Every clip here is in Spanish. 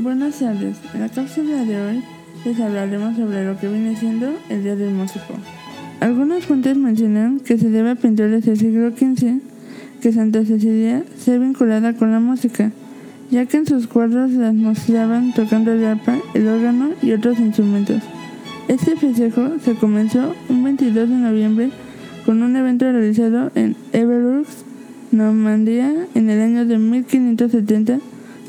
Buenas tardes, en la cápsula de hoy les hablaremos sobre lo que viene siendo el Día del Músico. Algunas fuentes mencionan que se debe a pintores del siglo XV que Santa Cecilia sea vinculada con la música, ya que en sus cuadros las mostraban tocando el arpa, el órgano y otros instrumentos. Este festejo se comenzó un 22 de noviembre con un evento realizado en Everux, Normandía, en el año de 1570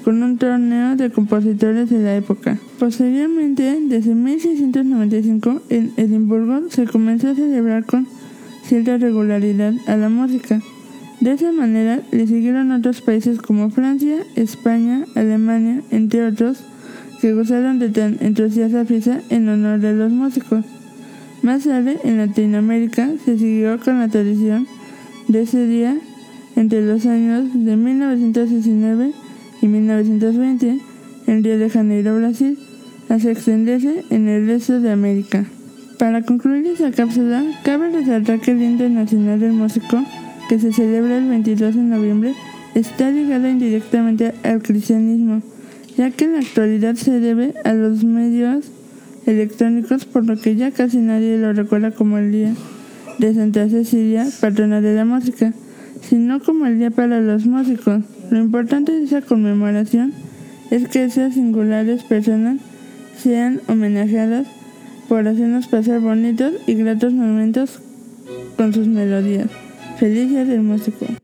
con un torneo de compositores de la época. Posteriormente, desde 1695, en Edimburgo se comenzó a celebrar con cierta regularidad a la música. De esa manera le siguieron otros países como Francia, España, Alemania, entre otros, que gozaron de tan entusiasta fiesta en honor de los músicos. Más tarde, en Latinoamérica, se siguió con la tradición de ese día entre los años de 1919 y 1920 en Río de Janeiro, Brasil, hasta extenderse en el resto de América. Para concluir esta cápsula, cabe resaltar que el Día Internacional del Músico, que se celebra el 22 de noviembre, está ligado indirectamente al cristianismo, ya que en la actualidad se debe a los medios electrónicos, por lo que ya casi nadie lo recuerda como el Día de Santa Cecilia, patrona de la música, sino como el Día para los Músicos. Lo importante de esa conmemoración es que esas singulares personas sean homenajeadas por hacernos pasar bonitos y gratos momentos con sus melodías. Feliz día del músico.